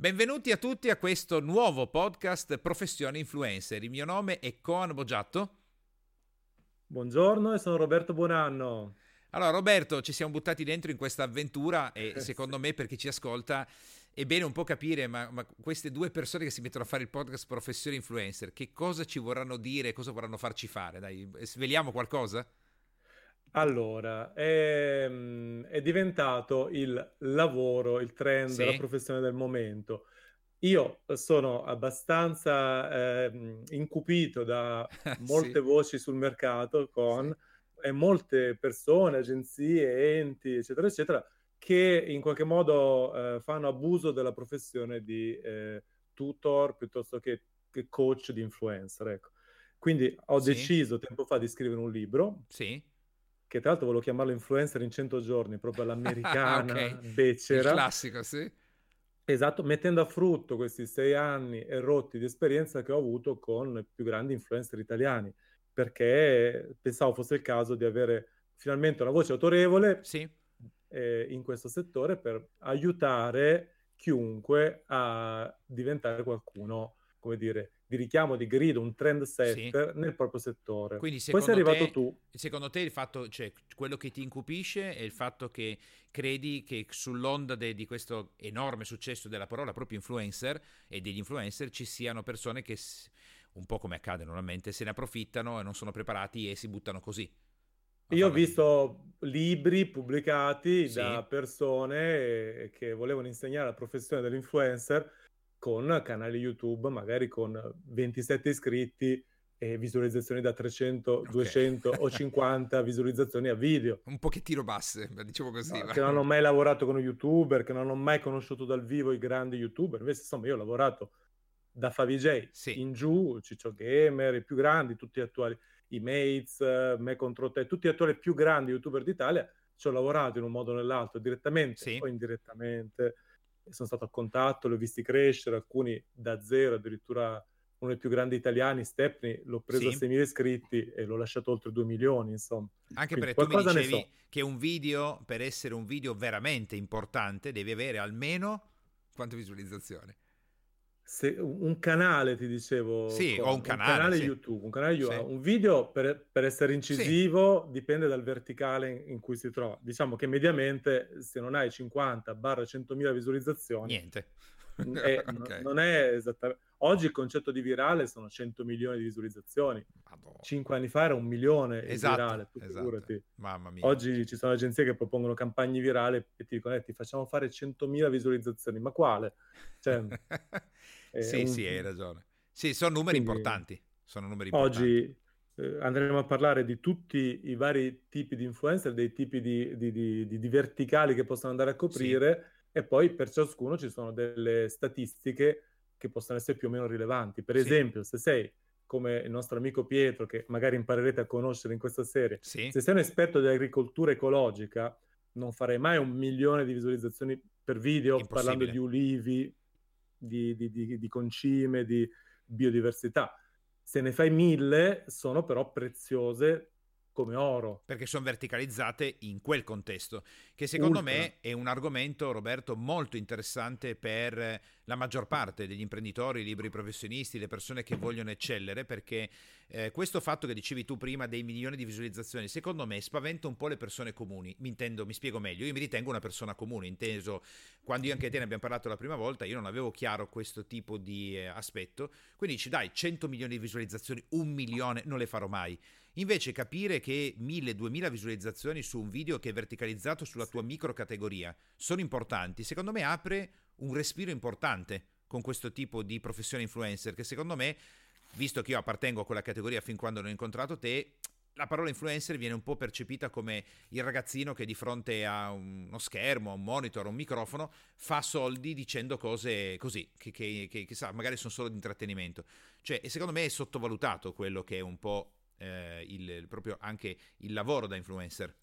Benvenuti a tutti a questo nuovo podcast Professione Influencer. Il mio nome è Coan Boggiatto. Buongiorno e sono Roberto Buonanno. Allora Roberto, ci siamo buttati dentro in questa avventura e secondo me per chi ci ascolta è bene un po' capire, ma, ma, queste due persone che si mettono a fare il podcast Professione Influencer, che cosa ci vorranno dire, cosa vorranno farci fare? Dai, sveliamo qualcosa? Allora, è, mm, è diventato il lavoro, il trend, Sì, la professione del momento. Io sono abbastanza eh, incupito da sì, molte voci sul mercato sì, con e molte persone, agenzie, enti, eccetera, eccetera, che in qualche modo eh, fanno abuso della professione di eh, tutor piuttosto che, che coach di influencer, ecco. Quindi ho sì, deciso tempo fa di scrivere un libro sì. Che tra l'altro volevo chiamarlo Influencer in 100 giorni, proprio all'americana, il becera, classico, sì. esatto, mettendo a frutto questi sei anni e rotti di esperienza che ho avuto con i più grandi influencer italiani, perché pensavo fosse il caso di avere finalmente una voce autorevole Sì, eh, in questo settore per aiutare chiunque a diventare qualcuno, come dire, di richiamo, di grido, un sì. trendsetter nel proprio settore. Quindi Poi sei secondo arrivato te, tu. secondo te il fatto, cioè quello che ti incupisce è il fatto che credi che sull'onda de- di questo enorme successo della parola proprio influencer e degli influencer ci siano persone che, un po' come accade normalmente, se ne approfittano e non sono preparati e si buttano così Io ho visto libri pubblicati Sì, da persone eh, che volevano insegnare la professione dell'influencer con canali YouTube, magari con 27 iscritti e visualizzazioni da 300, ok. 200 o 50 visualizzazioni a video, Un pochettino basse, diciamo così. no? che non hanno mai lavorato con un YouTuber, che non hanno mai conosciuto dal vivo i grandi YouTuber. Invece, insomma, io ho lavorato da Favij Sì, in giù, Ciccio Gamer, i più grandi, tutti attuali i Mates, Me contro te, tutti gli attori più grandi youtuber d'Italia, ci ho lavorato in un modo o nell'altro, direttamente sì, o indirettamente, sono stato a contatto, li ho visti crescere, alcuni da zero, addirittura uno dei più grandi italiani, Stepney, l'ho preso a sì. 6.000 iscritti e l'ho lasciato oltre 2 milioni, insomma. Anche Quindi perché tu mi dicevi so. che un video, per essere un video veramente importante, devi avere almeno quante visualizzazioni? Se, un canale, ti dicevo, Sì, ho un con un canale, canale sì. YouTube, un canale Sì, YouTube, un video per, per essere sì, incisivo dipende dal verticale in, in cui si trova. Diciamo che mediamente se non hai 50-100.000 visualizzazioni, niente. è- n- ok. non è esattamente... Oggi il concetto di virale sono 100 milioni di visualizzazioni. Madonna. Cinque anni fa era un milione il Esatto, virale, tu esatto. figurati. Mamma mia. Oggi ci sono agenzie che propongono campagne virali e ti dicono, eh, ti facciamo fare 100.000 visualizzazioni, ma quale? Cioè, sì, un- sì, hai ragione. Sì, sono numeri quindi importanti. Sono numeri importanti. oggi eh, andremo a parlare di tutti i vari tipi di influencer, dei tipi di, di- di- di- verticali che possono andare a Sì, coprire e poi per ciascuno ci sono delle statistiche che possono essere più o meno rilevanti. Per sì, esempio, se sei come il nostro amico Pietro, che magari imparerete a conoscere in questa serie, sì, se sei un esperto di agricoltura ecologica, non farei mai un milione di visualizzazioni per video parlando di ulivi, di, di- di- di concime, di biodiversità. Se ne fai mille, sono però preziose come oro, perché sono verticalizzate in quel contesto, che secondo ultra. me è un argomento, Roberto, molto interessante per la maggior parte degli imprenditori, i liberi professionisti, le persone che vogliono eccellere, perché eh, questo fatto che dicevi tu prima dei milioni di visualizzazioni, secondo me spaventa un po' le persone comuni. Mi intendo, mi spiego meglio, io mi ritengo una persona comune, inteso quando io anche e te ne abbiamo parlato la prima volta, io non avevo chiaro questo tipo di eh, aspetto, quindi dici dai, 100 milioni di visualizzazioni, un milione, non le farò mai. Invece capire che 1000-2000 visualizzazioni su un video che è verticalizzato sulla tua microcategoria sono importanti, secondo me apre un respiro importante con questo tipo di professione influencer che secondo me, visto che io appartengo a quella categoria fin quando non ho incontrato te, la parola influencer viene un po' percepita come il ragazzino che di fronte a uno schermo, a un monitor, a un microfono fa soldi dicendo cose così, che, che, che, che sa, magari sono solo di intrattenimento. Cioè, e secondo me è sottovalutato quello che è un po' eh, il, proprio anche il lavoro da influencer.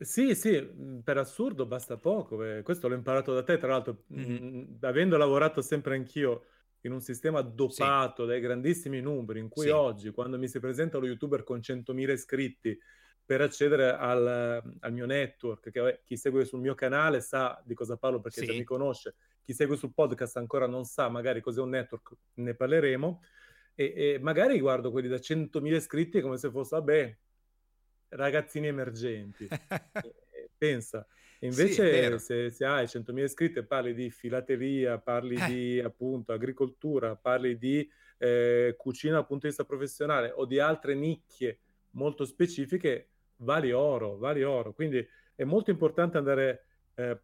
Sì, sì, mh, per assurdo basta poco. eh, Questo l'ho imparato da te, tra l'altro, Mhm. mh, avendo lavorato sempre anch'io in un sistema Sì, dopato dai grandissimi numeri, in cui sì, oggi, quando mi si presenta lo YouTuber con 100.000 iscritti per accedere al, al mio network, che vabbè, chi segue sul mio canale sa di cosa parlo perché già mi sì, conosce, chi segue sul podcast ancora non sa magari cos'è un network, ne parleremo, e, e magari guardo quelli da 100.000 iscritti come se fosse, vabbè, ragazzini emergenti. Pensa, invece sì, se, se, hai 100.000 iscritti e parli di filateria, parli eh. di appunto agricoltura, parli di eh, cucina dal punto di vista professionale o di altre nicchie molto specifiche, vali oro, vali oro. Quindi è molto importante andare eh,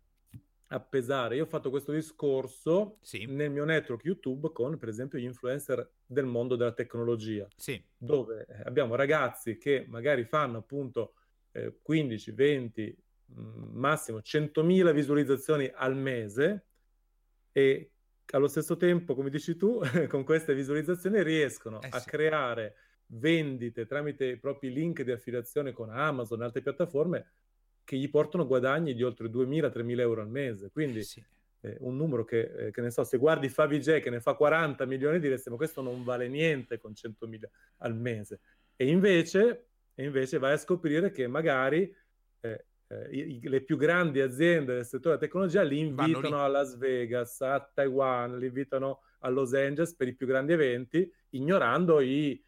a pesare. Io ho fatto questo discorso sì. nel mio network YouTube con, per esempio, gli influencer del mondo della tecnologia, sì. dove eh, abbiamo ragazzi che magari fanno appunto eh, 15, 20, massimo 100.000 visualizzazioni al mese e allo stesso tempo, come dici tu, con queste visualizzazioni riescono eh sì. a creare vendite tramite i propri link di affiliazione con Amazon e altre piattaforme che gli portano guadagni di oltre 2.000-3.000 euro al mese. Quindi sì. eh, un numero che, eh, che, ne so, se guardi Favij che ne fa 40 milioni diresti ma questo non vale niente con 100.000 al mese. E invece, e invece vai a scoprire che magari eh, eh, i, le più grandi aziende del settore della tecnologia li invitano a Las Vegas, a Taiwan, li invitano a Los Angeles per i più grandi eventi, ignorando i,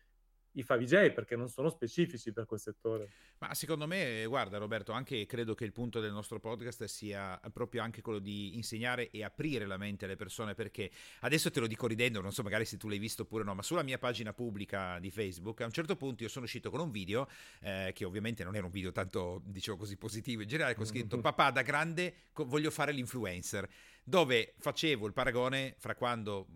i Favij perché non sono specifici per quel settore. Ma secondo me, guarda Roberto, anche credo che il punto del nostro podcast sia proprio anche quello di insegnare e aprire la mente alle persone perché adesso te lo dico ridendo, non so magari se tu l'hai visto oppure no, ma sulla mia pagina pubblica di Facebook a un certo punto io sono uscito con un video eh, che ovviamente non era un video tanto, diciamo così, positivo in generale, con scritto papà da grande voglio fare l'influencer, dove facevo il paragone fra quando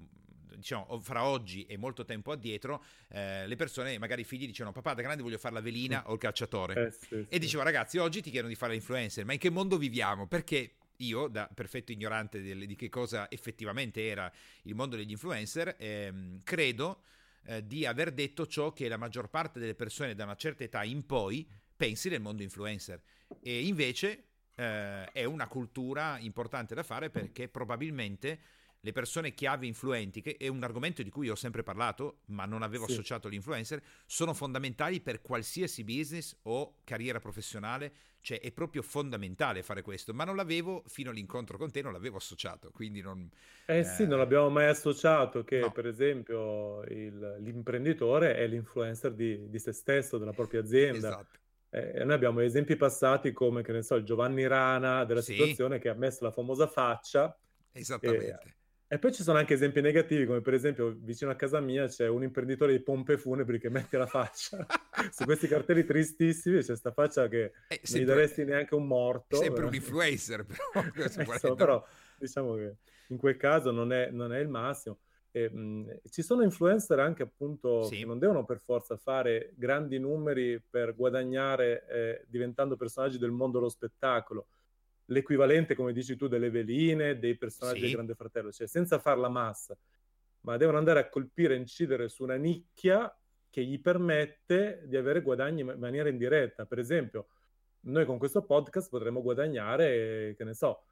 diciamo, fra oggi e molto tempo addietro, eh, le persone, magari i figli, dicevano papà da grande voglio fare la velina o il cacciatore. Eh, sì, e dicevo ragazzi, oggi ti chiedono di fare l'influencer, ma in che mondo viviamo? Perché io, da perfetto ignorante di, di che cosa effettivamente era il mondo degli influencer, ehm, credo eh, di aver detto ciò che la maggior parte delle persone da una certa età in poi pensi del mondo influencer. E invece eh, è una cultura importante da fare perché probabilmente le persone chiave influenti, che è un argomento di cui ho sempre parlato, ma non avevo sì. associato l'influencer, sono fondamentali per qualsiasi business o carriera professionale, cioè è proprio fondamentale fare questo, ma non l'avevo fino all'incontro con te, non l'avevo associato, quindi non... Eh, eh... sì, non l'abbiamo mai associato che no. per esempio il, l'imprenditore è l'influencer di, di, se stesso, della propria azienda. Esatto. Eh, noi abbiamo esempi passati come, che ne so, il Giovanni Rana della sì. situazione che ha messo la famosa faccia. Esattamente. E poi ci sono anche esempi negativi, come per esempio vicino a casa mia c'è un imprenditore di pompe funebri che mette la faccia su questi cartelli tristissimi, c'è questa faccia che eh, non gli daresti neanche un morto. Sempre un influencer, però. Insomma, però diciamo che in quel caso non è, non è il massimo. E, mh, ci sono influencer anche appunto sì. che non devono per forza fare grandi numeri per guadagnare eh, diventando personaggi del mondo dello spettacolo l'equivalente, come dici tu, delle veline, dei personaggi sì. del Grande Fratello, cioè senza far la massa, ma devono andare a colpire, incidere su una nicchia che gli permette di avere guadagni in maniera indiretta. Per esempio, noi con questo podcast potremmo guadagnare, che ne so,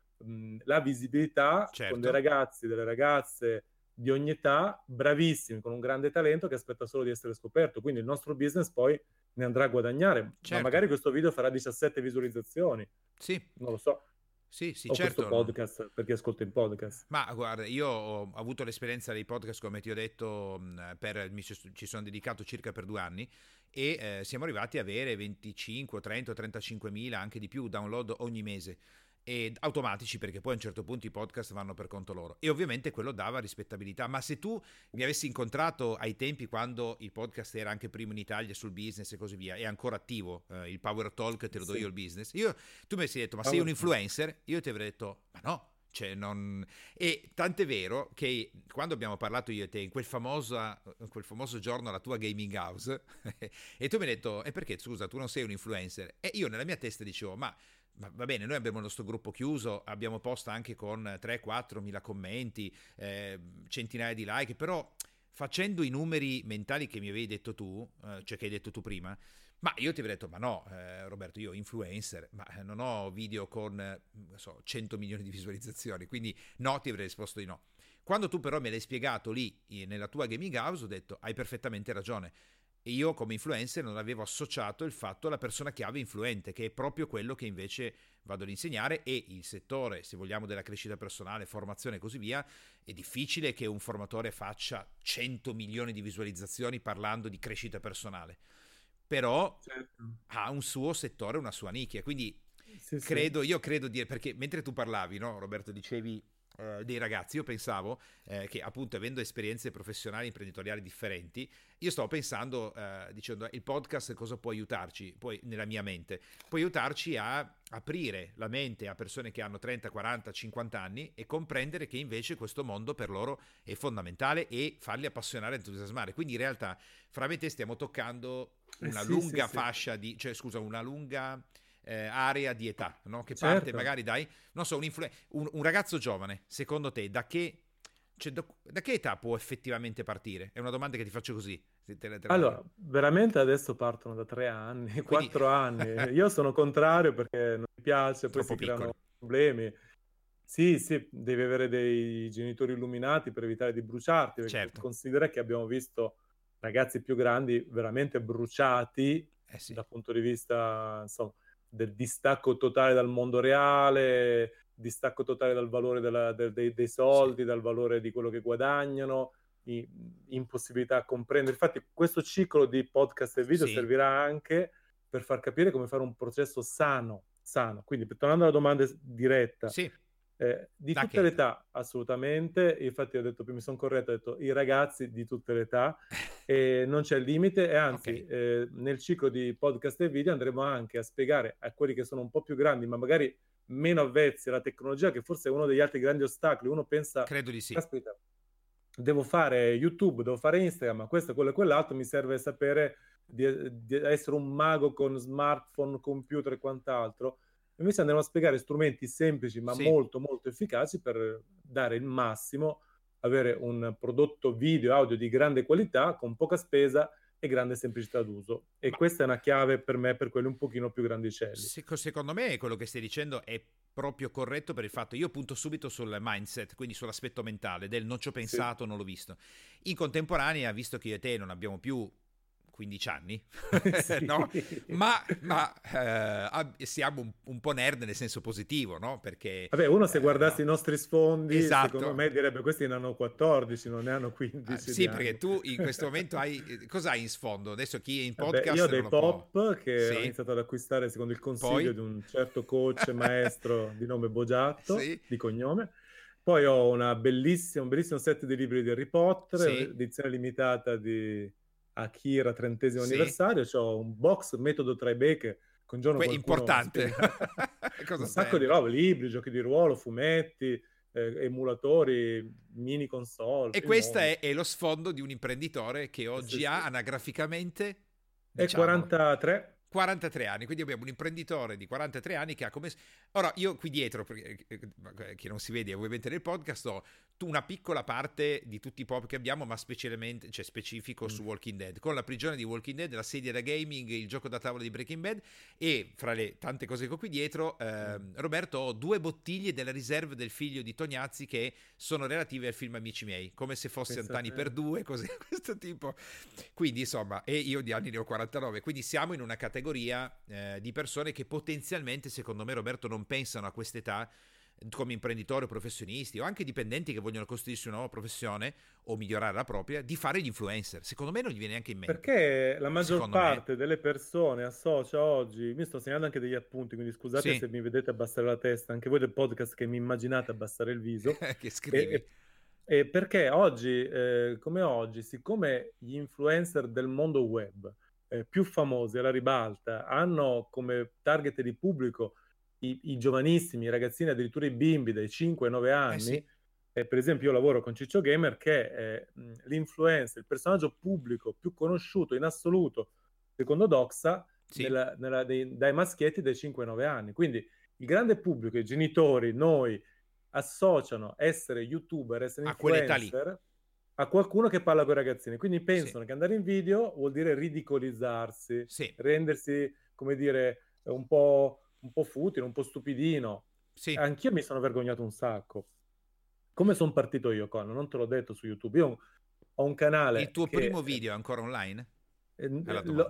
la visibilità certo. con dei ragazzi, delle ragazze di ogni età, bravissimi, con un grande talento che aspetta solo di essere scoperto. Quindi il nostro business poi ne andrà a guadagnare. Certo. Ma magari questo video farà 17 visualizzazioni. Sì. Non lo so. Sì, sì, o certo. podcast, perché ascolto in podcast. Ma guarda, io ho avuto l'esperienza dei podcast, come ti ho detto, per, mi ci sono dedicato circa per due anni e eh, siamo arrivati a avere 25, 30, 35 mila, anche di più, download ogni mese e automatici perché poi a un certo punto i podcast vanno per conto loro. E ovviamente quello dava rispettabilità. Ma se tu mi avessi incontrato ai tempi quando il podcast era anche primo in Italia sul business e così via è ancora attivo eh, il Power Talk te lo do sì. io il business io, tu mi avessi detto ma sei un influencer? Io ti avrei detto ma no cioè non... E tant'è vero che quando abbiamo parlato io e te in quel, famosa, quel famoso giorno alla tua gaming house, e tu mi hai detto, e perché? Scusa, tu non sei un influencer? E io nella mia testa dicevo, ma va bene, noi abbiamo il nostro gruppo chiuso, abbiamo posto anche con 3-4 mila commenti, eh, centinaia di like, però facendo i numeri mentali che mi avevi detto tu, eh, cioè che hai detto tu prima, ma io ti avrei detto, ma no, eh, Roberto, io influencer, ma non ho video con, eh, so, 100 milioni di visualizzazioni, quindi no, ti avrei risposto di no. Quando tu però me l'hai spiegato lì nella tua gaming house, ho detto, hai perfettamente ragione E io come influencer non avevo associato il fatto alla persona chiave influente, che è proprio quello che invece vado ad insegnare e il settore, se vogliamo, della crescita personale, formazione e così via, è difficile che un formatore faccia 100 milioni di visualizzazioni parlando di crescita personale. Però certo. ha un suo settore, una sua nicchia, quindi sì, credo, sì. io credo di perché mentre tu parlavi, no, Roberto, dicevi eh, dei ragazzi, io pensavo eh, che appunto avendo esperienze professionali e imprenditoriali differenti, io stavo pensando, eh, dicendo il podcast cosa può aiutarci, poi nella mia mente, può aiutarci a aprire la mente a persone che hanno 30, 40, 50 anni e comprendere che invece questo mondo per loro è fondamentale e farli appassionare e entusiasmare. Quindi in realtà fra me e te stiamo toccando eh una sì, lunga sì, fascia sì. di, cioè scusa, una lunga eh, area di età, no? che certo. parte magari dai, non so, un, influ- un, un, ragazzo giovane, secondo te, da che, cioè, da, da che età può effettivamente partire? È una domanda che ti faccio così. Te te allora, veramente adesso partono da tre anni, Quindi... quattro anni. Io sono contrario perché non mi piace, poi si creano problemi. Sì, sì, devi avere dei genitori illuminati per evitare di bruciarti, perché certo. considera che abbiamo visto ragazzi più grandi veramente bruciati eh sì. dal punto di vista, insomma, del distacco totale dal mondo reale, distacco totale dal valore della, del, dei, dei, soldi, sì. dal valore di quello che guadagnano, impossibilità a comprendere. Infatti questo ciclo di podcast e video sì. servirà anche per far capire come fare un processo sano, sano. Quindi tornando alla domanda diretta, sì. Eh, di da tutte le età, assolutamente. Infatti, ho detto, mi sono corretto, ho detto i ragazzi di tutte le età, e non c'è limite. E anzi, okay. eh, nel ciclo di podcast e video andremo anche a spiegare a quelli che sono un po' più grandi, ma magari meno avvezzi alla tecnologia, che forse è uno degli altri grandi ostacoli. Uno pensa, credo di sì. Aspetta, devo fare YouTube, devo fare Instagram, ma questo, quello e quell'altro mi serve sapere di, di essere un mago con smartphone, computer e quant'altro Invece andremo a spiegare strumenti semplici ma sì. molto molto efficaci per dare il massimo, avere un prodotto video audio di grande qualità con poca spesa e grande semplicità d'uso. E ma... questa è una chiave per me, per quelli un pochino più grandicelli. Secondo me quello che stai dicendo è proprio corretto per il fatto io punto subito sul mindset, quindi sull'aspetto mentale del non ci ho pensato, sì. non l'ho visto. In contemporanea, visto che io e te non abbiamo più 15 anni, sì. no? ma, ma eh, siamo un, un, po' nerd nel senso positivo, no? Perché... Vabbè, uno se eh, guardasse no. i nostri sfondi, esatto. secondo me direbbe questi ne hanno 14, non ne hanno 15. Ah, sì, perché tu in questo momento hai... Cosa hai in sfondo? Adesso chi è in podcast... Vabbè, io ho dei pop può... che sì. ho iniziato ad acquistare secondo il consiglio Poi... di un certo coach maestro di nome Bogiatto, sì. di cognome. Poi ho una bellissima, un bellissimo set di libri di Harry Potter, sì. edizione limitata di Akira trentesimo sì. anniversario, ho un box metodo Tribeca con giorno que- importante. un sacco di roba, libri, giochi di ruolo, fumetti, eh, emulatori, mini console. E questo è, è, lo sfondo di un imprenditore che oggi sì, ha sì. anagraficamente... Diciamo, è 43. 43 anni, quindi abbiamo un imprenditore di 43 anni che ha come... Ora, io qui dietro, eh, che non si vede ovviamente nel podcast, ho una piccola parte di tutti i pop che abbiamo, ma specialmente, cioè specifico mm. su Walking Dead, con la prigione di Walking Dead, la sedia da gaming, il gioco da tavola di Breaking Bad e fra le tante cose che ho qui dietro, eh, Roberto, ho due bottiglie della riserva del figlio di Tognazzi che sono relative al film Amici miei, come se fosse Antani per due, cose di questo tipo. Quindi, insomma, e io di anni ne ho 49, quindi siamo in una categoria eh, di persone che potenzialmente, secondo me, Roberto, non pensano a quest'età come imprenditori o professionisti o anche dipendenti che vogliono costruirsi una nuova professione o migliorare la propria, di fare gli influencer. Secondo me non gli viene neanche in mente. Perché la maggior parte me... delle persone associa oggi, mi sto segnando anche degli appunti, quindi scusate sì. se mi vedete abbassare la testa, anche voi del podcast che mi immaginate abbassare il viso. che scrivi. E, e perché oggi, eh, come oggi, siccome gli influencer del mondo web eh, più famosi alla ribalta hanno come target di pubblico i, i, giovanissimi, i ragazzini, addirittura i bimbi dai 5 ai 9 anni. Eh sì. eh, per esempio, io lavoro con Ciccio Gamer, che è mh, l'influencer, il personaggio pubblico più conosciuto in assoluto, secondo Doxa, sì. nella, nella, dei, dai maschietti dai 5 ai 9 anni. Quindi il grande pubblico, i genitori, noi associano essere youtuber, essere influencer a qualcuno che parla con i ragazzini. Quindi pensano sì. che andare in video vuol dire ridicolizzarsi, rendersi, come dire, un po' un po' futile, un po' stupidino. Sì. Anch'io mi sono vergognato un sacco. Come sono partito io, Con? Non te l'ho detto su YouTube. Io ho un canale. Il tuo che... primo video è ancora online? è,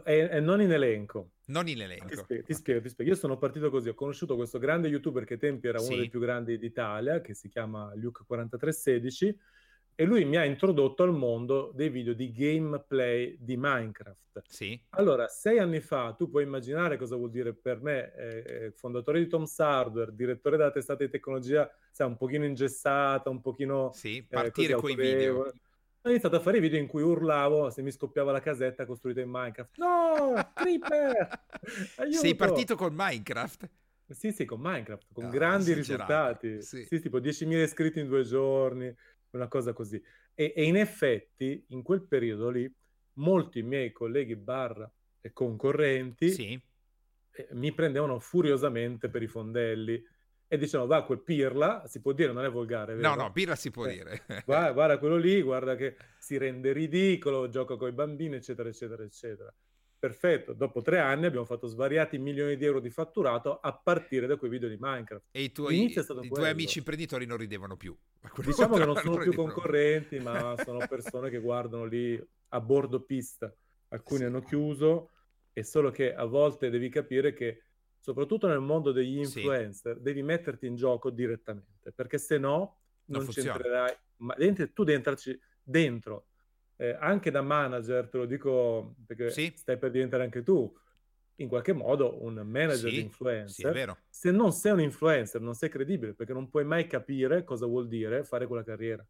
è, è, non in elenco. Non in elenco. Ti spiego, ti, spiego, ti spiego, Io sono partito così, ho conosciuto questo grande youtuber che tempi era uno dei più grandi d'Italia, che si chiama Luke4316, e lui mi ha introdotto al mondo dei video di gameplay di Minecraft. Sì. Allora, sei anni fa, tu puoi immaginare cosa vuol dire per me, eh, fondatore di Tom's Hardware, direttore della testata di tecnologia, sai, un pochino ingessata, un pochino... Sì, eh, partire eh, con i video. Ho iniziato a fare video in cui urlavo se mi scoppiava la casetta costruita in Minecraft. No, Creeper! Sei partito con Minecraft? Sì, sì, con Minecraft, con no, grandi risultati. Sì. sì, tipo 10.000 iscritti in due giorni, una cosa così. E, e, in effetti, in quel periodo lì, molti miei colleghi barra e concorrenti sì. eh, mi prendevano furiosamente per i fondelli e dicevano, va, quel pirla, si può dire, non è volgare, vero? No, no, pirla si può eh, dire. guarda, guarda quello lì, guarda che si rende ridicolo, gioca con i bambini, eccetera, eccetera, eccetera. Perfetto, dopo tre anni abbiamo fatto svariati milioni di euro di fatturato a partire da quei video di Minecraft. E i tuoi, i tuoi amici imprenditori non ridevano più. Diciamo che non sono più concorrenti, ma sono persone che guardano lì a bordo pista. Alcuni sì. hanno chiuso, e solo che a volte devi capire che, soprattutto nel mondo degli influencer, sì. devi metterti in gioco direttamente, perché se no non, non c'entrerai. Ma dentro, tu devi entrarci dentro eh, anche da manager, te lo dico perché sì. stai per diventare anche tu, in qualche modo un manager sì, influencer. Sì, Se non sei un influencer, non sei credibile perché non puoi mai capire cosa vuol dire fare quella carriera.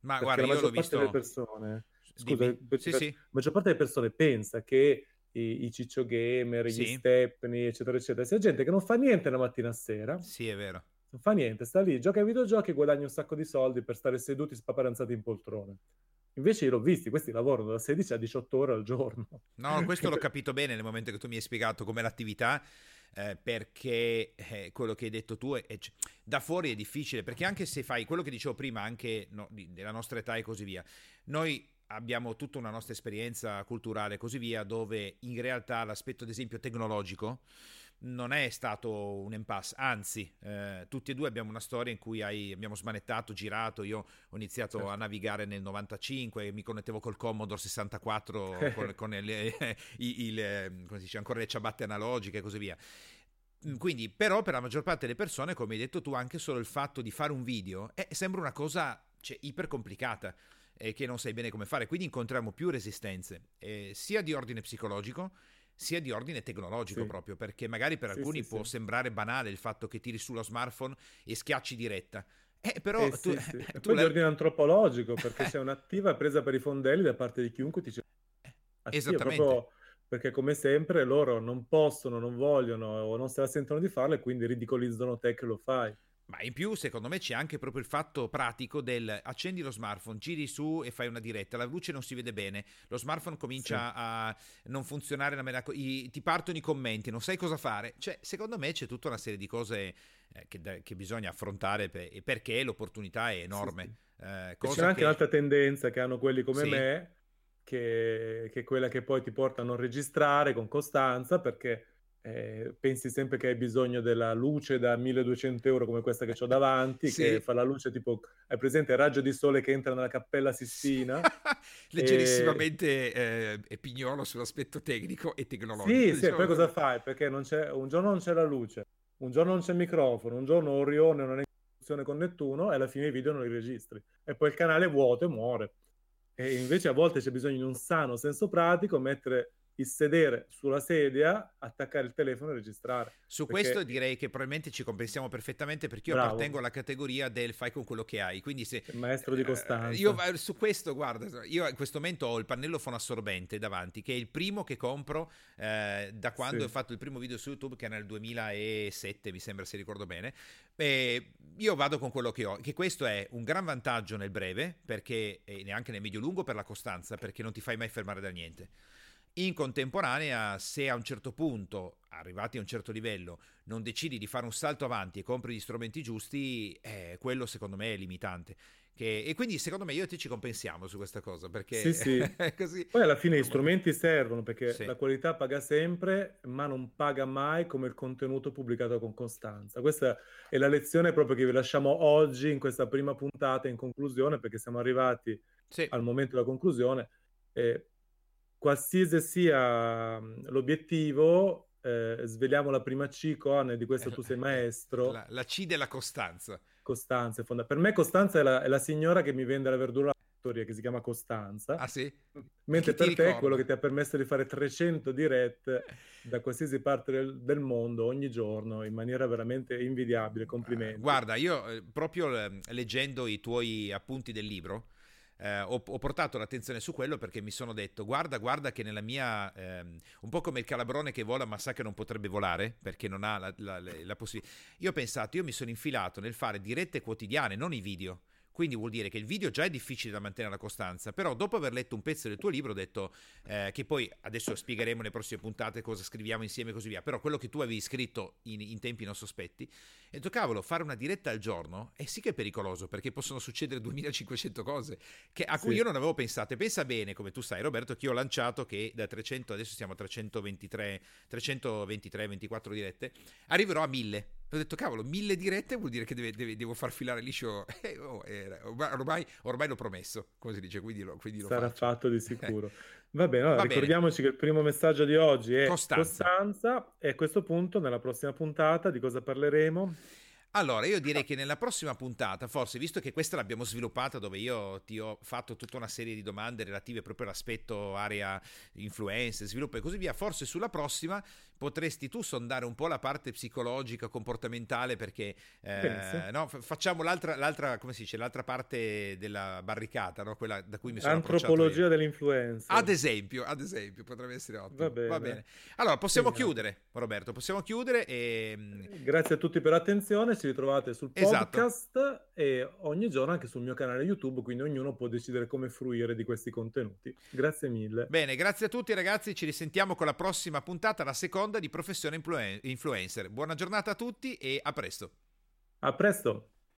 Ma perché guarda, la maggior parte visto... delle persone, scusa, sì, sì. la maggior parte delle persone pensa che i, i ciccio gamer, gli stepni, eccetera, eccetera, sia gente che non fa niente la mattina a sera. Sì, è vero. Non fa niente, sta lì, gioca ai videogiochi e guadagna un sacco di soldi per stare seduti spaparanzati in poltrone. Invece io l'ho visti, questi lavorano da 16 a 18 ore al giorno. No, questo l'ho capito bene nel momento che tu mi hai spiegato com'è l'attività. Eh, perché eh, quello che hai detto tu è, è, da fuori è difficile perché anche se fai quello che dicevo prima anche no, della nostra età e così via noi abbiamo tutta una nostra esperienza culturale e così via dove in realtà l'aspetto ad esempio tecnologico non è stato un impasse, anzi, eh, tutti e due abbiamo una storia in cui hai, abbiamo smanettato, girato. Io ho iniziato certo. a navigare nel 95, mi connettevo col Commodore 64 con, con il, il, il, come si dice, ancora le ciabatte analogiche e così via. Mm, quindi, però, per la maggior parte delle persone, come hai detto tu, anche solo il fatto di fare un video eh, sembra una cosa cioè, iper complicata e che non sai bene come fare. Quindi incontriamo più resistenze, eh, sia di ordine psicologico sia di ordine tecnologico sì. proprio, perché magari per sì, alcuni sì, può sembrare banale il fatto che tiri sullo smartphone e schiacci diretta. Eh, però eh, tu, sì, tu poi di ordine antropologico, perché c'è un'attiva presa per i fondelli da parte di chiunque ti dice eh, Esattamente. Proprio perché come sempre loro non possono, non vogliono o non se la sentono di farlo e quindi ridicolizzano te che lo fai. Ma in più, secondo me, c'è anche proprio il fatto pratico del accendi lo smartphone, giri su e fai una diretta, la luce non si vede bene, lo smartphone comincia sì. a non funzionare, maniera, i, ti partono i commenti, non sai cosa fare. Cioè, secondo me c'è tutta una serie di cose eh, che, che, bisogna affrontare per, perché l'opportunità è enorme. Sì, sì. Eh, c'è anche che... un'altra tendenza che hanno quelli come me, che, che è quella che poi ti porta a non registrare con costanza perché eh, pensi sempre che hai bisogno della luce da 1200 euro come questa che ho davanti, sì. che fa la luce tipo, hai presente il raggio di sole che entra nella cappella Sistina? Leggerissimamente e... eh, pignolo sull'aspetto tecnico e tecnologico. Sì, diciamo. sì, poi cosa fai? Perché un giorno non c'è la luce, un giorno non c'è il microfono, un giorno Orione non è in funzione con Nettuno e alla fine i video non li registri. E poi il canale è vuoto e muore. E invece a volte c'è bisogno di un sano senso pratico, mettere il sedere sulla sedia, attaccare il telefono e registrare. Su perché... questo direi che probabilmente ci compensiamo perfettamente perché io Bravo. appartengo alla categoria del fai con quello che hai. Quindi se... Il maestro di costanza. io su questo, guarda, io in questo momento ho il pannello fonoassorbente davanti, che è il primo che compro eh, da quando sì. ho fatto il primo video su YouTube, che è nel 2007, mi sembra se ricordo bene. E io vado con quello che ho, che questo è un gran vantaggio nel breve, perché e neanche nel medio-lungo per la costanza, perché non ti fai mai fermare da niente. In contemporanea, se a un certo punto, arrivati a un certo livello, non decidi di fare un salto avanti e compri gli strumenti giusti, eh, quello secondo me è limitante. Che, e quindi secondo me io e te ci compensiamo su questa cosa perché sì, sì. così. poi alla fine gli strumenti servono perché sì. la qualità paga sempre ma non paga mai come il contenuto pubblicato con costanza questa è la lezione proprio che vi lasciamo oggi in questa prima puntata in conclusione perché siamo arrivati al momento della conclusione eh, qualsiasi sia l'obiettivo, eh, sveliamo la prima C, Con, di questo tu sei maestro. La, la C della costanza. Costanza è fondamentale. Per me Costanza è la, è la, signora che mi vende la verdura che si chiama Costanza. Ah sì? Mentre per te è quello che ti ha permesso di fare 300 dirette da qualsiasi parte del, del, mondo ogni giorno in maniera veramente invidiabile. Complimenti. Guarda, io eh, proprio eh, leggendo i tuoi appunti del libro eh, ho, ho, portato l'attenzione su quello perché mi sono detto guarda guarda che nella mia ehm, un po' come il calabrone che vola ma sa che non potrebbe volare perché non ha la, la, la, la possibilità io ho pensato io mi sono infilato nel fare dirette quotidiane non i video quindi vuol dire che il video già è difficile da mantenere la costanza, però dopo aver letto un pezzo del tuo libro ho detto eh, che poi adesso spiegheremo nelle prossime puntate cosa scriviamo insieme e così via, però quello che tu avevi scritto in, in tempi non sospetti, e ho detto cavolo, fare una diretta al giorno è sì che è pericoloso perché possono succedere 2500 cose che, a cui sì. io non avevo pensato. E pensa bene, come tu sai Roberto, che io ho lanciato che da 300, adesso siamo a 323, 323, 24 dirette, arriverò a 1000 ho detto, cavolo, mille dirette vuol dire che deve, deve, devo far filare liscio. Eh, oh, eh, ormai, ormai, l'ho promesso, come si dice, quindi lo, quindi lo Sarà faccio. fatto di sicuro. Va bene, allora, Va ricordiamoci bene. che il primo messaggio di oggi è Costanza. Costanza. E a questo punto, nella prossima puntata, di cosa parleremo? Allora, io direi che nella prossima puntata, forse, visto che questa l'abbiamo sviluppata dove io ti ho fatto tutta una serie di domande relative proprio all'aspetto area influenze, sviluppo e così via, forse sulla prossima potresti tu sondare un po' la parte psicologica, comportamentale, perché eh, no, facciamo l'altra, l'altra, come si dice, l'altra parte della barricata, no? quella da cui mi sono Antropologia dell'influenza. Ad esempio, ad esempio, potrebbe essere ottimo. Va bene. Va bene. Allora, possiamo sì, chiudere, Roberto, possiamo chiudere. E... Mm, Grazie a tutti per l'attenzione, ci ritrovate sul esatto. podcast esatto. e ogni giorno anche sul mio canale YouTube, quindi ognuno può decidere come fruire di questi contenuti. Grazie mille. Bene, grazie a tutti ragazzi, ci risentiamo con la prossima puntata, la seconda seconda di professione influen- influencer. Buona giornata a tutti e a presto. A presto.